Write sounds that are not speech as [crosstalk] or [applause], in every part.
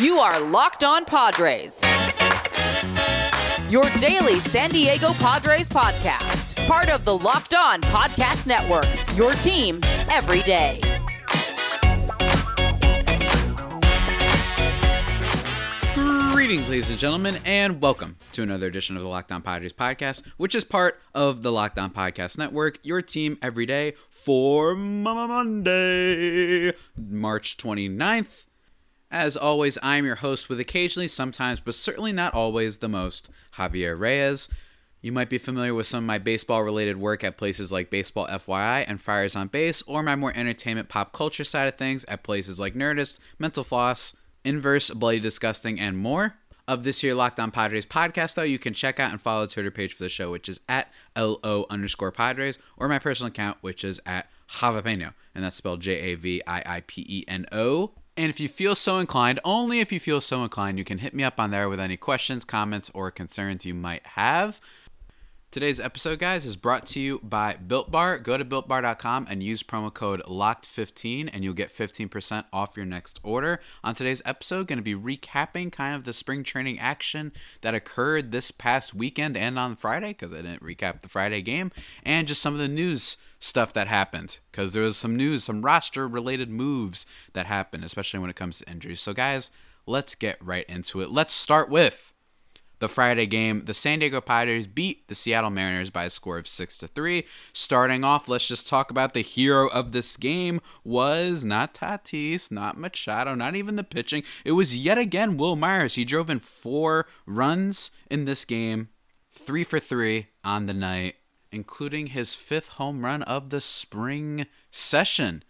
You are Locked On Padres. Your daily San Diego Padres podcast. Part of the Locked On Podcast Network. Your team every day. Greetings, ladies and gentlemen, and welcome to another edition of the Locked On Padres podcast, which is part of the Locked On Podcast Network, your team every day for Monday, March 29th. As always, I'm your host with occasionally, sometimes, but certainly not always the most, Javier Reyes. You might be familiar with some of my baseball related work at places like Baseball FYI and Friars on Base, or my more entertainment pop culture side of things at places like Nerdist, Mental Floss, Inverse, Bloody Disgusting, and more. Of this year Locked On Padres podcast, though, you can check out and follow the Twitter page for the show, which is at LO underscore Padres, or my personal account, which is at Javiipeno, and that's spelled J A V I I P E N O. And if you feel so inclined, only if you feel so inclined, you can hit me up on there with any questions, comments, or concerns you might have. Today's episode, guys, is brought to you by Built Bar. Go to builtbar.com and use promo code LOCKED15 and you'll get 15% off your next order. On today's episode, going to be recapping kind of the spring training action that occurred this past weekend and on Friday because I didn't recap the Friday game and just some of the news stuff that happened because there was some news, some roster related moves that happened, especially when it comes to injuries. So, guys, let's get right into it. Let's start with the Friday game, the San Diego Padres beat the Seattle Mariners by a score of 6 to 3. Starting off, let's just talk about the hero of this game was not Tatis, not Machado, not even the pitching. It was yet again Wil Myers. He drove in 4 runs in this game, 3 for 3 on the night, including his fifth home run of the spring session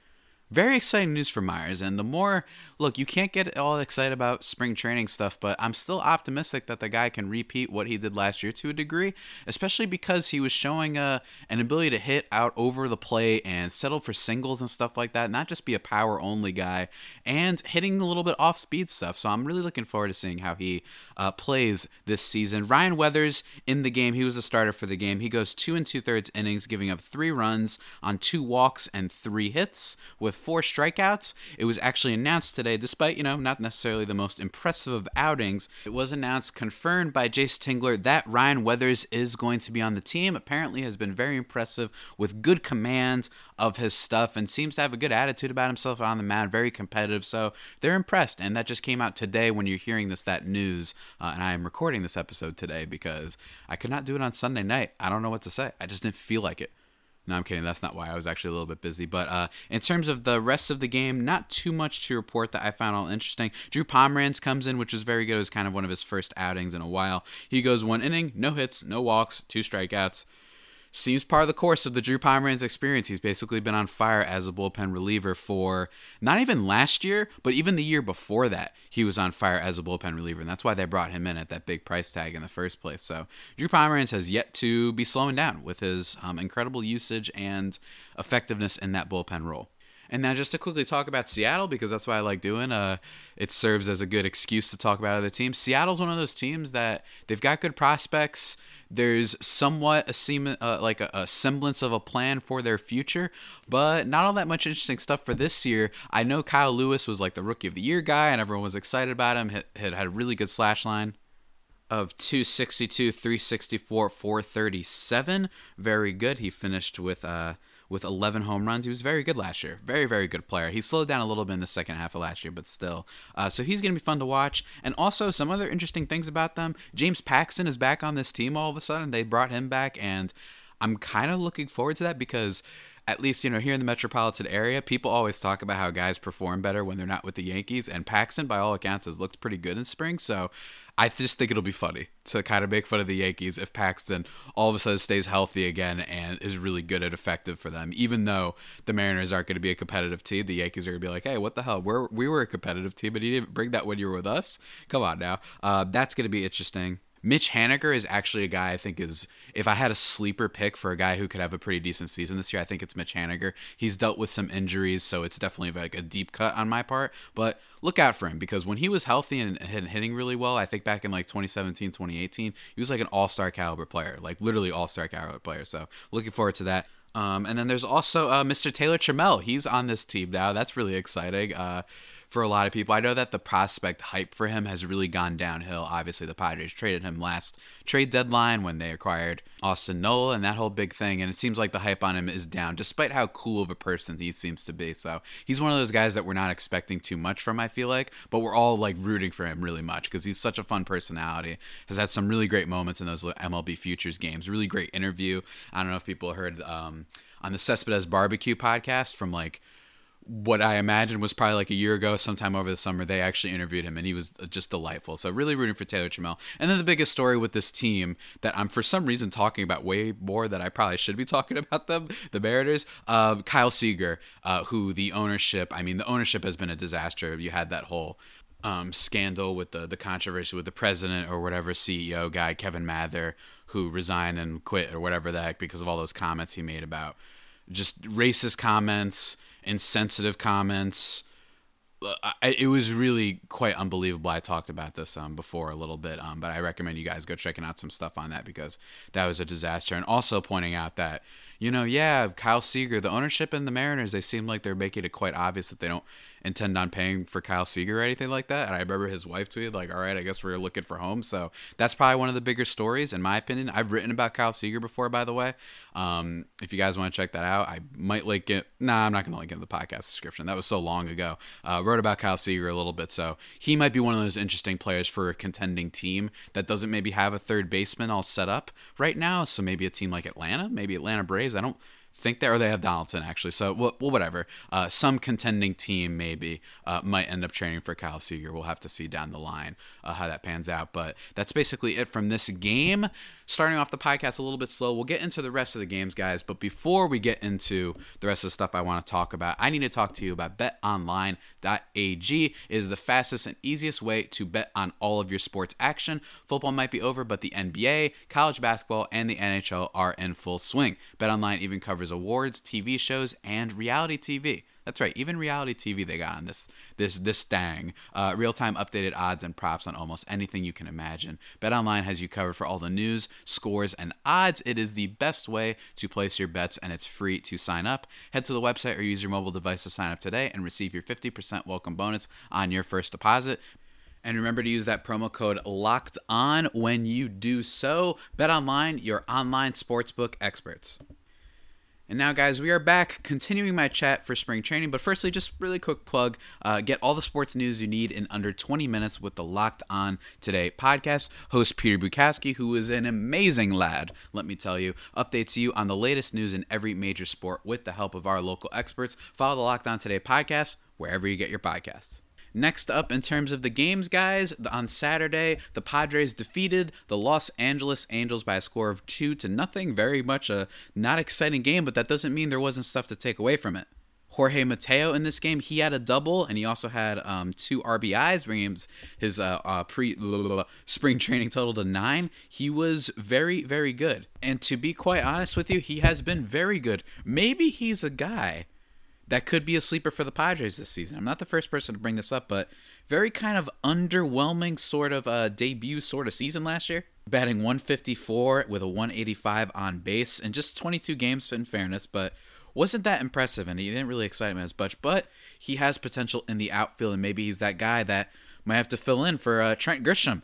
very exciting news for Myers. And the more, look, you can't get all excited about spring training stuff, but I'm still optimistic that the guy can repeat what he did last year to a degree, especially because he was showing uh, an ability to hit out over the plate and settle for singles and stuff like that, not just be a power only guy, and hitting a little bit off speed stuff. So I'm really looking forward to seeing how he uh, plays this season. Ryan Weathers in the game, he was the starter for the game. He goes two and two thirds innings, giving up three runs on two walks and three hits with four strikeouts. It was actually announced today, despite, you know, not necessarily the most impressive of outings, it was announced, confirmed by Jayce Tingler, that Ryan Weathers is going to be on the team. Apparently has been very impressive with good command of his stuff and seems to have a good attitude about himself on the mound, very competitive. So they're impressed. And that just came out today when you're hearing this, that news. Uh, and I am recording this episode today because I could not do it on Sunday night. I don't know what to say. I just didn't feel like it. No, I'm kidding. That's not why. I was actually a little bit busy. But uh, in terms of the rest of the game, not too much to report that I found all interesting. Drew Pomeranz comes in, which was very good. It was kind of one of his first outings in a while. He goes one inning, no hits, no walks, two strikeouts seems part of the course of the Drew Pomeranz experience. He's basically been on fire as a bullpen reliever for not even last year, but even the year before that, he was on fire as a bullpen reliever. And that's why they brought him in at that big price tag in the first place. So Drew Pomeranz has yet to be slowing down with his um, incredible usage and effectiveness in that bullpen role. And now, just to quickly talk about Seattle, because that's what I like doing. Uh, it serves as a good excuse to talk about other teams. Seattle's one of those teams that they've got good prospects. There's somewhat a seem uh, like a, a, semblance of a plan for their future, but not all that much interesting stuff for this year. I know Kyle Lewis was like the rookie of the year guy, and everyone was excited about him. Had had, had a really good slash line of 262, 364, 437. Very good. He finished with uh with 11 home runs. He was very good last year. Very, very good player. He slowed down a little bit in the second half of last year, but still. Uh, so he's going to be fun to watch. And also, some other interesting things about them James Paxton is back on this team all of a sudden. They brought him back, and I'm kind of looking forward to that because at least you know here in the metropolitan area, people always talk about how guys perform better when they're not with the Yankees, and Paxton, by all accounts, has looked pretty good in spring. So I just think it'll be funny to kind of make fun of the Yankees if Paxton all of a sudden stays healthy again and is really good and effective for them. Even though the Mariners aren't going to be a competitive team, the Yankees are going to be like, hey, what the hell? We're, we were a competitive team, but you didn't bring that when you were with us. Come on now. Uh, that's going to be interesting. Mitch Haniger is actually a guy I think is if I had a sleeper pick for a guy who could have a pretty decent season this year, I think it's Mitch Haniger. He's dealt with some injuries, so it's definitely like a deep cut on my part. But look out for him because when he was healthy and hitting really well, I think back in like 2017, 2018, he was like an all-star caliber player, like literally all-star caliber player. So looking forward to that. Um, and then there's also uh, Mr. Taylor Trammell. He's on this team now. That's really exciting. Uh, for a lot of people. I know that the prospect hype for him has really gone downhill. Obviously, the Padres traded him last trade deadline when they acquired Austin Nola and that whole big thing. And it seems like the hype on him is down, despite how cool of a person he seems to be. So he's one of those guys that we're not expecting too much from, I feel like, but we're all like rooting for him really much because he's such a fun personality. Has had some really great moments in those MLB Futures games. Really great interview. I don't know if people heard um, on the Cespedes Barbecue podcast from like what I imagine was probably like a year ago, sometime over the summer, they actually interviewed him and he was just delightful. So really rooting for Taylor Trammell. And then the biggest story with this team that I'm for some reason talking about way more than I probably should be talking [laughs] about them, the Mariners, uh, Kyle Seager, uh, who the ownership, I mean, the ownership has been a disaster. You had that whole um, scandal with the the controversy with the president or whatever CEO guy Kevin Mather who resigned and quit or whatever the heck because of all those comments he made about just racist comments insensitive comments. I, it was really quite unbelievable. I talked about this um, before a little bit, um, but I recommend you guys go checking out some stuff on that because that was a disaster. And also pointing out that, you know, yeah, Kyle Seager, the ownership in the Mariners, they seem like they're making it quite obvious that they don't intend on paying for Kyle Seager or anything like that. And I remember his wife tweeted, like, all right, I guess we're looking for homes. So that's probably one of the bigger stories, in my opinion. I've written about Kyle Seager before, by the way. Um, if you guys want to check that out, I might link it. Nah, I'm not going to link it in the podcast description. That was so long ago. Uh, wrote about Kyle Seager a little bit. So he might be one of those interesting players for a contending team that doesn't maybe have a third baseman all set up right now. So maybe a team like Atlanta, maybe Atlanta Braves. I don't think that, or they have Donaldson actually. So well, whatever. Uh, some contending team maybe uh, might end up training for Kyle Seager. We'll have to see down the line uh, how that pans out. But that's basically it from this game. Starting off the podcast a little bit slow. We'll get into the rest of the games, guys. But before we get into the rest of the stuff I want to talk about, I need to talk to you about BetOnline.ag. It is the fastest and easiest way to bet on all of your sports action. Football might be over, but the NBA, college basketball, and the NHL are in full swing. BetOnline even covers awards, TV shows, and reality TV. That's right, even reality TV they got on this this this stang. Uh, Real time updated odds and props on almost anything you can imagine. BetOnline has you covered for all the news, scores, and odds. It is the best way to place your bets, and it's free to sign up. Head to the website or use your mobile device to sign up today and receive your 50% welcome bonus on your first deposit. And remember to use that promo code locked on when you do so. Bet online, your online sportsbook experts. And now, guys, we are back continuing my chat for spring training. But firstly, just really quick plug uh, get all the sports news you need in under 20 minutes with the Locked On Today podcast. Host Peter Bukowski, who is an amazing lad, let me tell you, updates you on the latest news in every major sport with the help of our local experts. Follow the Locked On Today podcast wherever you get your podcasts. Next up, in terms of the games, guys, on Saturday, the Padres defeated the Los Angeles Angels by a score of two to nothing. Very much a not exciting game, but that doesn't mean there wasn't stuff to take away from it. Jorge Mateo in this game. He had a double and he also had um, two RBIs, bringing his uh, uh, pre spring training total to nine. He was very, very good. And to be quite honest with you, he has been very good. Maybe he's a guy that could be a sleeper for the Padres this season. I'm not the first person to bring this up, but very kind of underwhelming sort of uh, debut sort of season last year. Batting 154 with a 185 on base in just 22 games, in fairness, but wasn't that impressive, and he didn't really excite me as much. But he has potential in the outfield, and maybe he's that guy that might have to fill in for uh, Trent Grisham,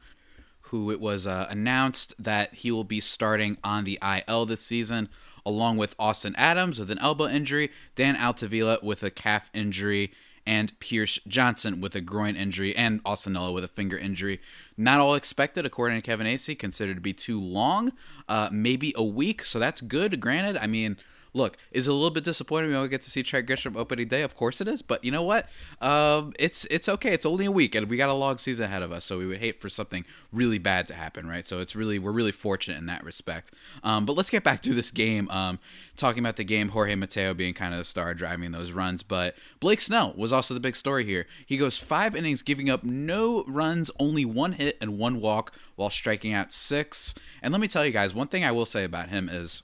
who it was uh, announced that he will be starting on the IL this season along with Austin Adams with an elbow injury, Dan Altavilla with a calf injury, and Pierce Johnson with a groin injury, and Austin Nola with a finger injury. Not all expected, according to Kevin Acee, considered to be too long, uh, maybe a week, so that's good. Granted, I mean, look, is a little bit disappointing we don't get to see Trent Grisham opening day? Of course it is, but you know what? Um, it's it's okay. It's only a week, and we got a long season ahead of us, so we would hate for something really bad to happen, right? So it's really we're really fortunate in that respect. Um, but let's get back to this game. Um, talking about the game, Jorge Mateo being kind of the star driving those runs, but Blake Snell was also the big story here. He goes five innings, giving up no runs, only one hit and one walk, while striking out six. And let me tell you guys, one thing I will say about him is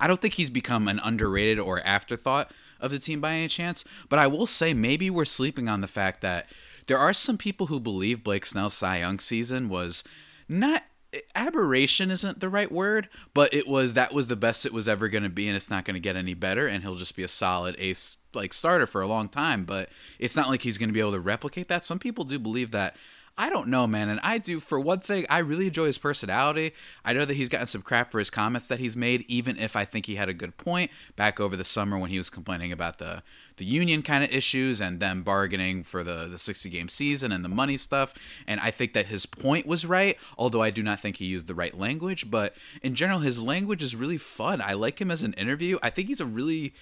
I don't think he's become an underrated or afterthought of the team by any chance, but I will say maybe we're sleeping on the fact that there are some people who believe Blake Snell's Cy Young season was not aberration isn't the right word, but it was that was the best it was ever going to be, and it's not going to get any better, and he'll just be a solid ace like starter for a long time, but it's not like he's going to be able to replicate that. Some people do believe that I don't know, man. And I do, for one thing, I really enjoy his personality. I know that he's gotten some crap for his comments that he's made, even if I think he had a good point back over the summer when he was complaining about the, the union kind of issues and them bargaining for the, the 60 game season and the money stuff. And I think that his point was right, although I do not think he used the right language. But in general, his language is really fun. I like him as an interview. I think he's a really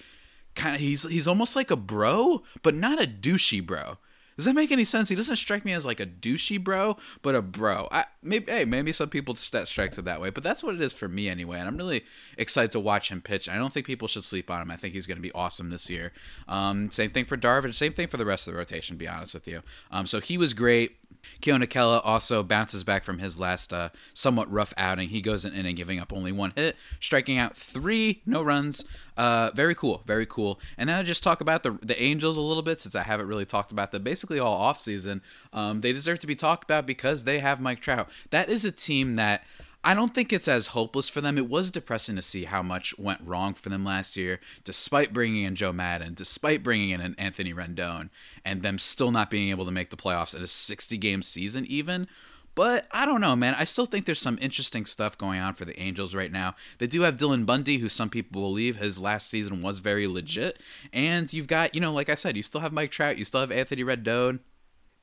kind of, he's, he's almost like a bro, but not a douchey bro. Does that make any sense? He doesn't strike me as like a douchey bro, but a bro. I, maybe hey, maybe some people that strikes it that way, but that's what it is for me anyway. And I'm really excited to watch him pitch. I don't think people should sleep on him. I think he's going to be awesome this year. Um, same thing for Darvish. Same thing for the rest of the rotation. Be honest with you. Um, so he was great. Keone Kela also bounces back from his last uh, somewhat rough outing. He goes in and giving up only one hit, striking out three, no runs. Uh, very cool, very cool. And now just talk about the the Angels a little bit since I haven't really talked about them basically all off season. Um, they deserve to be talked about because they have Mike Trout. That is a team that I don't think it's as hopeless for them. It was depressing to see how much went wrong for them last year, despite bringing in Joe Maddon, despite bringing in an Anthony Rendon, and them still not being able to make the playoffs in a 60 game season, even. But I don't know, man. I still think there's some interesting stuff going on for the Angels right now. They do have Dylan Bundy, who some people believe his last season was very legit. And you've got, you know, like I said, you still have Mike Trout, you still have Anthony Rendon,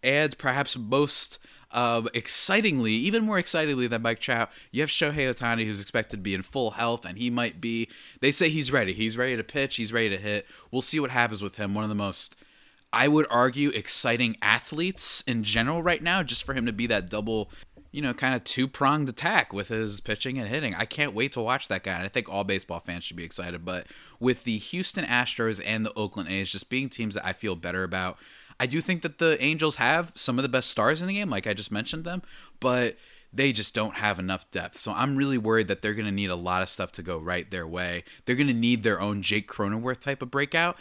and perhaps most um, excitingly, even more excitingly than Mike Trout, you have Shohei Ohtani, who's expected to be in full health, and he might be. They say he's ready. He's ready to pitch. He's ready to hit. We'll see what happens with him. One of the most, I would argue, exciting athletes in general right now, just for him to be that double you know, kind of two pronged attack with his pitching and hitting. I can't wait to watch that guy. And I think all baseball fans should be excited. But with the Houston Astros and the Oakland A's just being teams that I feel better about, I do think that the Angels have some of the best stars in the game, like I just mentioned them, but they just don't have enough depth. So I'm really worried that they're going to need a lot of stuff to go right their way. They're going to need their own Jake Cronenworth type of breakout.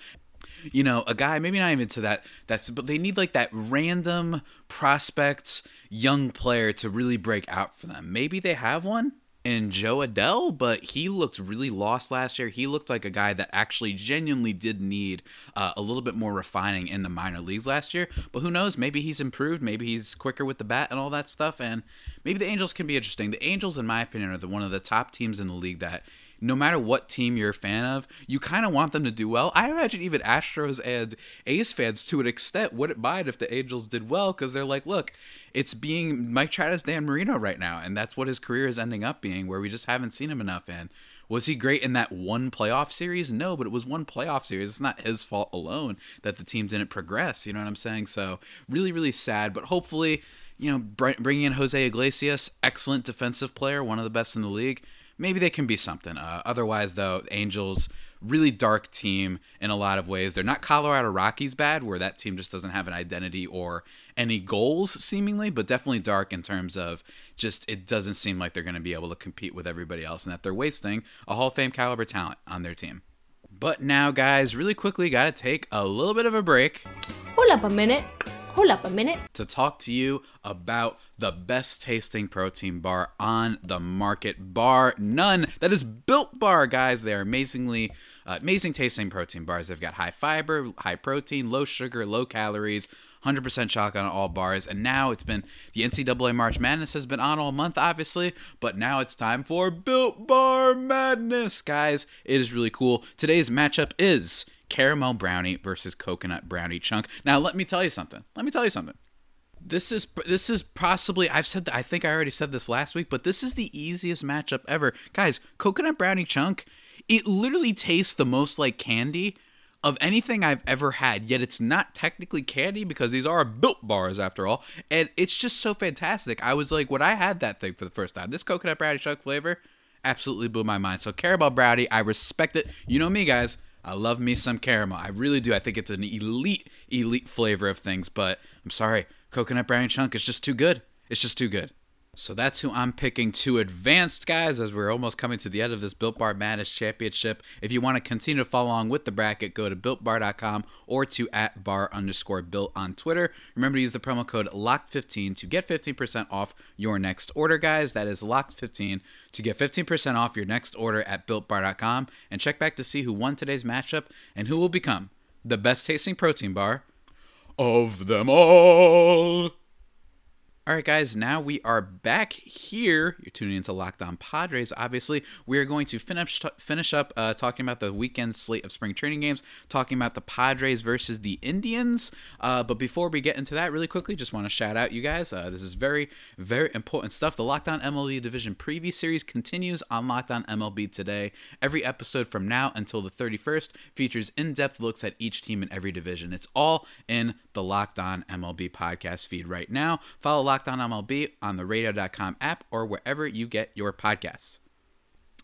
You know, a guy maybe not even to that that's but they need like that random prospect young player to really break out for them. Maybe they have one and Jo Adell, but he looked really lost last year. He looked like a guy that actually genuinely did need uh, a little bit more refining in the minor leagues last year. But who knows? Maybe he's improved. Maybe he's quicker with the bat and all that stuff. And maybe the Angels can be interesting. The Angels, in my opinion, are the, one of the top teams in the league that no matter what team you're a fan of, you kind of want them to do well. I imagine even Astros and A's fans, to an extent, wouldn't mind if the Angels did well because they're like, look, it's being Mike Trout as Dan Marino right now, and that's what his career is ending up being, where we just haven't seen him enough. And was he great in that one playoff series? No, but it was one playoff series. It's not his fault alone that the team didn't progress. You know what I'm saying? So really, really sad. But hopefully, you know, bringing in Jose Iglesias, excellent defensive player, one of the best in the league maybe they can be something. Uh, otherwise, though, Angels really dark team in a lot of ways. They're not Colorado Rockies bad, where that team just doesn't have an identity or any goals seemingly, but definitely dark in terms of just it doesn't seem like they're going to be able to compete with everybody else, and that they're wasting a Hall of Fame caliber talent on their team. But now, guys, really quickly, got to take a little bit of a break. Hold up a minute. Hold up a minute. To talk to you about the best tasting protein bar on the market, bar none. That is Built Bar, guys. They are amazingly, uh, amazing tasting protein bars. They've got high fiber, high protein, low sugar, low calories. 100% chocolate on all bars. And now it's been the NCAA March Madness has been on all month, obviously, but now it's time for Built Bar Madness, guys. It is really cool. Today's matchup is caramel brownie versus coconut brownie chunk. Now, let me tell you something. Let me tell you something. This is this is possibly I've said I think I already said this last week, but this is the easiest matchup ever. Guys, coconut brownie chunk, it literally tastes the most like candy of anything I've ever had, yet it's not technically candy because these are built bars after all. And it's just so fantastic. I was like, when I had that thing for the first time, this coconut brownie chunk flavor absolutely blew my mind. So caramel brownie, I respect it. You know me, guys. I love me some caramel. I really do. I think it's an elite, elite flavor of things, but I'm sorry coconut brownie chunk is just too good. It's just too good. So that's who I'm picking to advanced, guys, as we're almost coming to the end of this Built Bar Madness Championship. If you want to continue to follow along with the bracket, go to builtbar.com or to at bar underscore built on Twitter. Remember to use the promo code LOCKED15 to get 15% off your next order, guys. That is LOCKED15 to get 15% off your next order at builtbar.com. And check back to see who won today's matchup and who will become the best tasting protein bar of them all. All right, guys, now we are back here. You're tuning into Locked On Padres. Obviously, we are going to finish finish up uh, talking about the weekend slate of spring training games, talking about the Padres versus the Indians. Uh, but before we get into that, really quickly, just want to shout out you guys. Uh, this is very, very important stuff. The Locked On MLB Division Preview Series continues on Locked On MLB today. Every episode from now until the 31st features in depth looks at each team in every division. It's all in the Locked On MLB podcast feed right now. Follow Locked On MLB on the radio.com app or wherever you get your podcasts.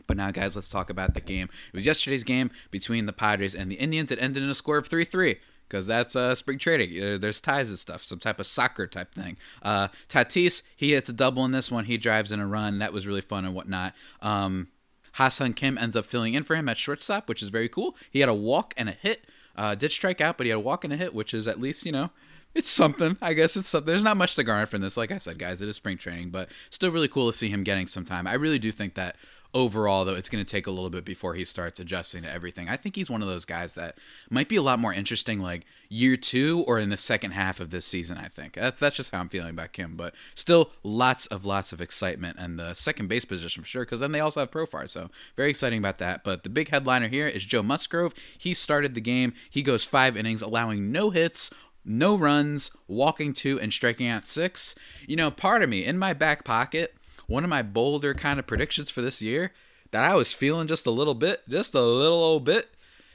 But now, guys, let's talk about the game. It was yesterday's game between the Padres and the Indians. It ended in a score of 3 3 because that's uh, spring trading. There's ties and stuff, some type of soccer type thing. Uh, Tatis, he hits a double in this one. He drives in a run. That was really fun and whatnot. Um, Ha-Seong Kim ends up filling in for him at shortstop, which is very cool. He had a walk and a hit. Uh, did strike out, but he had a walk and a hit, which is at least, you know, it's something. I guess it's something. There's not much to garner from this. Like I said, guys, it is spring training, but still really cool to see him getting some time. I really do think that overall, though, it's going to take a little bit before he starts adjusting to everything. I think he's one of those guys that might be a lot more interesting, like year two or in the second half of this season. I think that's that's just how I'm feeling about Kim. But still, lots of lots of excitement and the second base position for sure. Because then they also have Profar, so very exciting about that. But the big headliner here is Joe Musgrove. He started the game. He goes five innings, allowing no hits no runs, walking two, and striking out six. You know, part of me in my back pocket, one of my bolder kind of predictions for this year that I was feeling just a little bit, just a little old bit,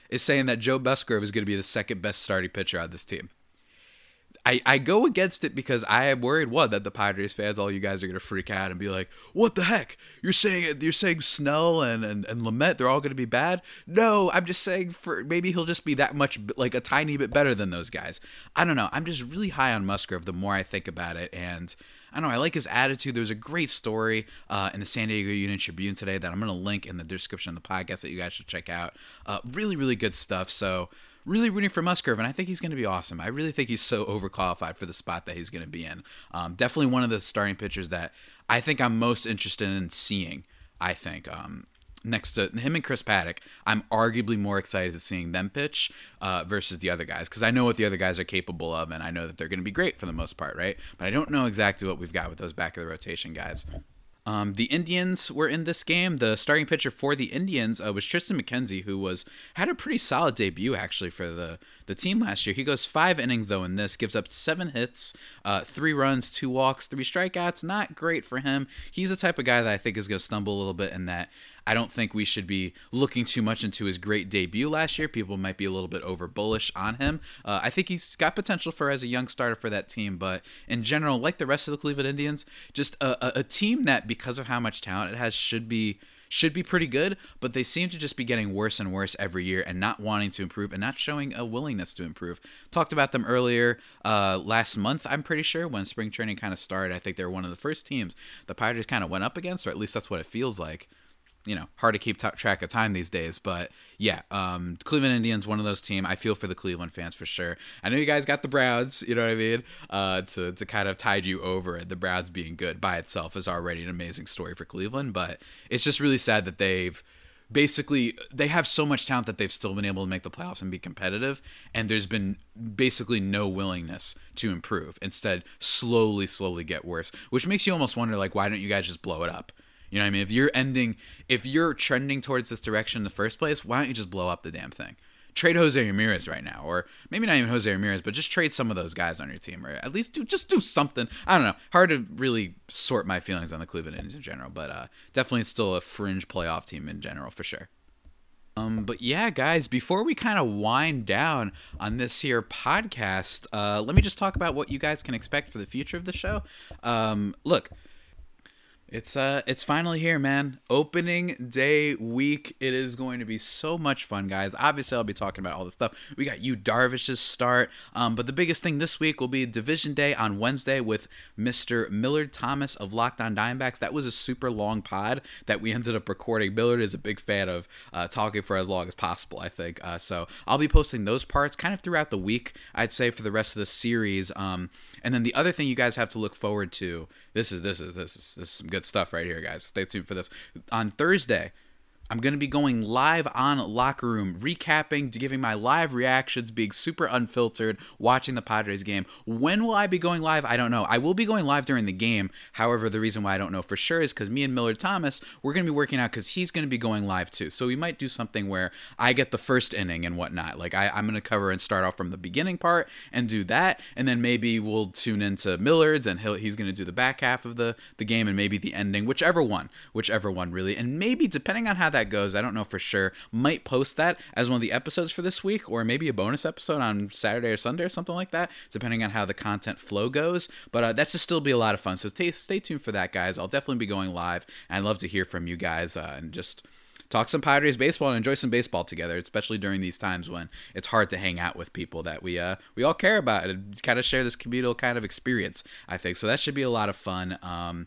is saying that Joe Musgrove is going to be the second best starting pitcher on this team. I, I go against it because I am worried one that the Padres fans, all you guys are gonna freak out and be like, "What the heck? You're saying you're saying Snell and and, and Lamet, they're all gonna be bad?" No, I'm just saying for maybe he'll just be that much like a tiny bit better than those guys. I don't know. I'm just really high on Musgrove the more I think about it, and I don't know. I like his attitude. There's a great story uh, in the San Diego Union Tribune today that I'm gonna link in the description of the podcast that you guys should check out. Uh, really, really good stuff. So really rooting for Musgrove, and I think he's going to be awesome. I really think he's so overqualified for the spot that he's going to be in. Um, definitely one of the starting pitchers that I think I'm most interested in seeing. I think um, next to him and Chris Paddack, I'm arguably more excited to seeing them pitch uh, versus the other guys because I know what the other guys are capable of, and I know that they're going to be great for the most part, right? But I don't know exactly what we've got with those back of the rotation guys. Um, the Indians were in this game. The starting pitcher for the Indians uh, was Triston McKenzie, who was had a pretty solid debut actually for the the team last year. He goes five innings though in this, gives up seven hits, uh, three runs, two walks, three strikeouts. Not great for him. He's the type of guy that I think is going to stumble a little bit in that. I don't think we should be looking too much into his great debut last year. People might be a little bit over bullish on him. Uh, I think he's got potential for as a young starter for that team, but in general, like the rest of the Cleveland Indians, just a, a, a team that because of how much talent it has should be should be pretty good, but they seem to just be getting worse and worse every year and not wanting to improve and not showing a willingness to improve. Talked about them earlier uh, last month, I'm pretty sure, when spring training kind of started. I think they were one of the first teams the Pirates kind of went up against, or at least that's what it feels like you know hard to keep t- track of time these days but yeah um, cleveland indians one of those team i feel for the cleveland fans for sure. I know you guys got the browns you know what i mean? Uh, to, to kind of tide you over the browns being good by itself is already an amazing story for cleveland but it's just really sad that they've basically they have so much talent that they've still been able to make the playoffs and be competitive and there's been basically no willingness to improve. Instead slowly slowly get worse which makes you almost wonder like why don't you guys just blow it up you know what I mean? If you're ending, if you're trending towards this direction in the first place, why don't you just blow up the damn thing? Trade Jose Ramirez right now, or maybe not even Jose Ramirez, but just trade some of those guys on your team, or at least do just do something. I don't know. Hard to really sort my feelings on the Cleveland Indians in general, but uh, definitely still a fringe playoff team in general for sure. Um, but yeah, guys, before we kind of wind down on this here podcast, uh, let me just talk about what you guys can expect for the future of the show. Um, look, it's uh it's finally here, man. Opening day week. It is going to be so much fun, guys. Obviously, I'll be talking about all this stuff. We got you Darvish's start. Um, but the biggest thing this week will be Division Day on Wednesday with Mr. Millard Thomas of Locked On Diamondbacks. That was a super long pod that we ended up recording. Millard is a big fan of uh, talking for as long as possible, I think. Uh, so I'll be posting those parts kind of throughout the week, I'd say, for the rest of the series. Um, and then the other thing you guys have to look forward to. This is this is this is this is some good stuff right here, guys. Stay tuned for this. On Thursday, I'm going to be going live on Locker Room, recapping, giving my live reactions, being super unfiltered, watching the Padres game. When will I be going live? I don't know. I will be going live during the game. However, the reason why I don't know for sure is because me and Millard Thomas, we're going to be working out because he's going to be going live too. So we might do something where I get the first inning and whatnot. Like I, I'm going to cover and start off from the beginning part and do that. And then maybe we'll tune into Millard's and he's going to do the back half of the, the game and maybe the ending, whichever one, whichever one really. And maybe depending on how that goes, I don't know for sure, might post that as one of the episodes for this week or maybe a bonus episode on Saturday or Sunday or something like that, depending on how the content flow goes. But uh, that's just still be a lot of fun. So stay, stay tuned for that, guys. I'll definitely be going live and I'd love to hear from you guys uh, and just talk some Padres baseball and enjoy some baseball together, especially during these times when it's hard to hang out with people that we uh we all care about and kind of share this communal kind of experience. I think so. That should be a lot of fun. Um,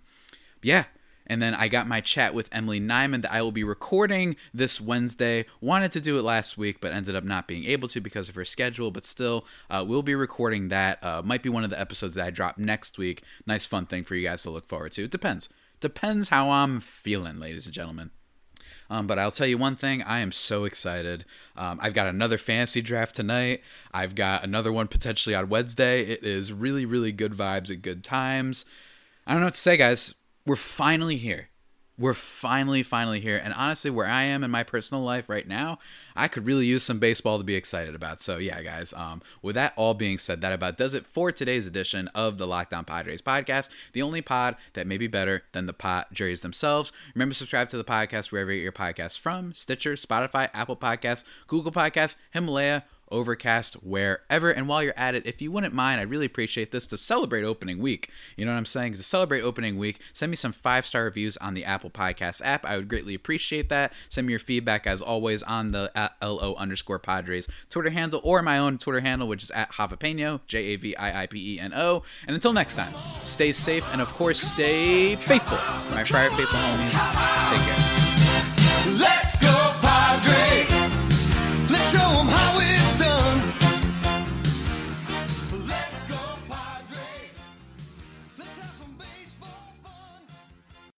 yeah. And then I got my chat with Emily Nyman that I will be recording this Wednesday. Wanted to do it last week, but ended up not being able to because of her schedule. But still, uh, we'll be recording that. Uh, might be one of the episodes that I drop next week. Nice, fun thing for you guys to look forward to. It depends. Depends how I'm feeling, ladies and gentlemen. Um, but I'll tell you one thing, I am so excited. Um, I've got another fantasy draft tonight. I've got another one potentially on Wednesday. It is really, really good vibes and good times. I don't know what to say, guys. We're finally here. We're finally, finally here. And honestly, where I am in my personal life right now, I could really use some baseball to be excited about. So, yeah, guys, um, with that all being said, that about does it for today's edition of the Locked On Padres podcast, the only pod that may be better than the Padres themselves. Remember, subscribe to the podcast wherever you get your podcasts from Stitcher, Spotify, Apple Podcasts, Google Podcasts, Himalaya, Overcast, wherever. And while you're at it, if you wouldn't mind, I'd really appreciate this to celebrate opening week. You know what I'm saying? To celebrate opening week, send me some five star reviews on the Apple Podcast app. I would greatly appreciate that. Send me your feedback as always on the uh, LO underscore Padres Twitter handle or my own Twitter handle, which is at Javiipeno, J A V I I P E N O. And until next time, stay safe and of course, stay faithful. My Friar Faithful homies, take care.